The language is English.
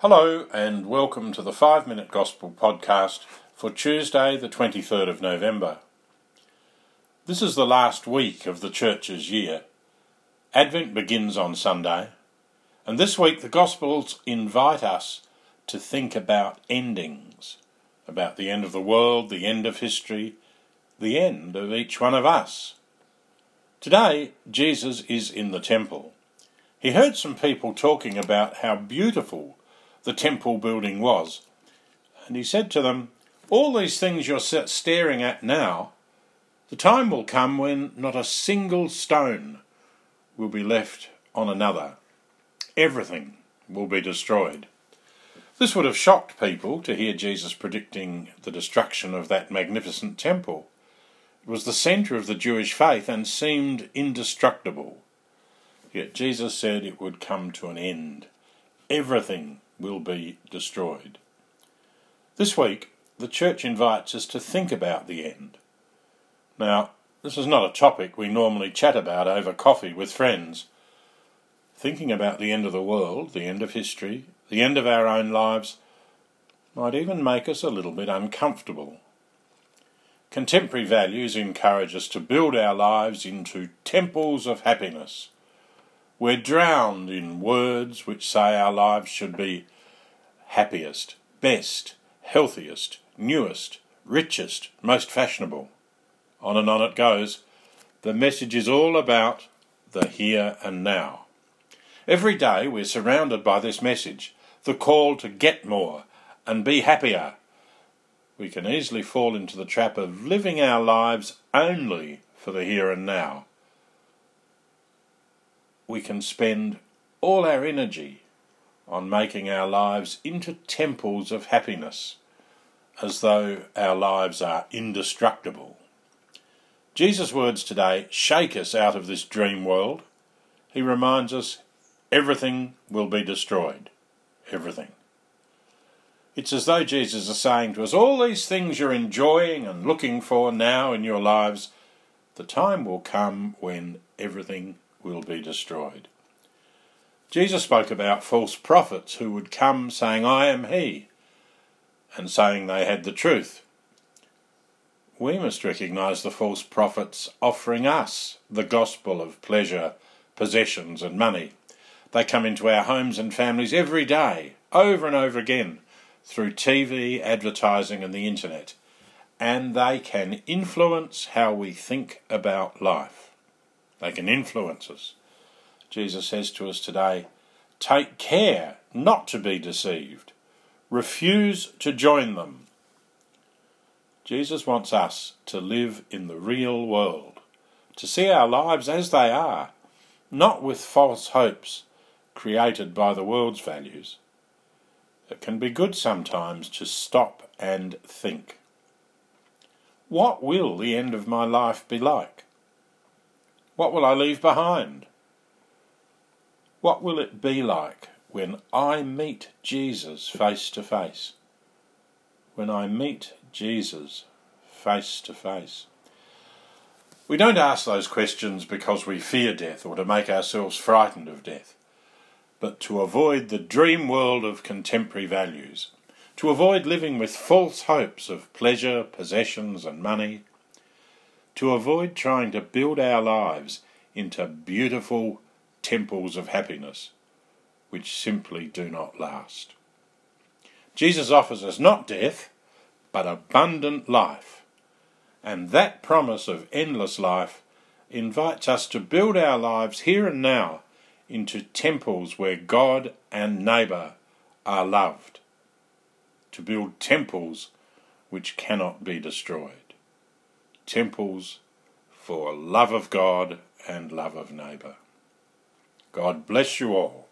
Hello, and welcome to the 5 Minute Gospel podcast for Tuesday, the 23rd of November. This is the last week of the Church's year. Advent begins on Sunday, and this week the Gospels invite us to think about endings, about the end of the world, the end of history, the end of each one of us. Today, Jesus is in the temple. He heard some people talking about how beautiful the temple building was, and he said to them, All these things you're staring at now, the time will come when not a single stone will be left on another. Everything will be destroyed. This would have shocked people to hear Jesus predicting the destruction of that magnificent temple. It was the centre of the Jewish faith and seemed indestructible. Yet Jesus said it would come to an end. Everything will be destroyed. This week, the Church invites us to think about the end. Now, this is not a topic we normally chat about over coffee with friends. Thinking about the end of the world, the end of history, the end of our own lives, might even make us a little bit uncomfortable. Contemporary values encourage us to build our lives into temples of happiness. We're drowned in words which say our lives should be happiest, best, healthiest, newest, richest, most fashionable. On and on it goes. The message is all about the here and now. Every day we're surrounded by this message, the call to get more and be happier. We can easily fall into the trap of living our lives only for the here and now. We can spend all our energy on making our lives into temples of happiness, as though our lives are indestructible. Jesus' words today shake us out of this dream world. He reminds us everything will be destroyed. Everything. It's as though Jesus is saying to us, all these things you're enjoying and looking for now in your lives, the time will come when everything will be destroyed. Jesus spoke about false prophets who would come saying, I am He, and saying they had the truth. We must recognize the false prophets offering us the gospel of pleasure, possessions, and money. They come into our homes and families every day, over and over again, through TV, advertising, and the internet, and they can influence how we think about life. They can influence us. Jesus says to us today, Take care not to be deceived. Refuse to join them. Jesus wants us to live in the real world, to see our lives as they are, not with false hopes created by the world's values. It can be good sometimes to stop and think. What will the end of my life be like? What will I leave behind? What will it be like when I meet Jesus face to face? When I meet Jesus face to face. We don't ask those questions because we fear death or to make ourselves frightened of death, but to avoid the dream world of contemporary values, to avoid living with false hopes of pleasure, possessions, and money, to avoid trying to build our lives into beautiful temples of happiness, which simply do not last. Jesus offers us not death, but abundant life, and that promise of endless life invites us to build our lives here and now into temples where God and neighbour are loved, to build temples which cannot be destroyed, temples for love of God and love of neighbour. God bless you all.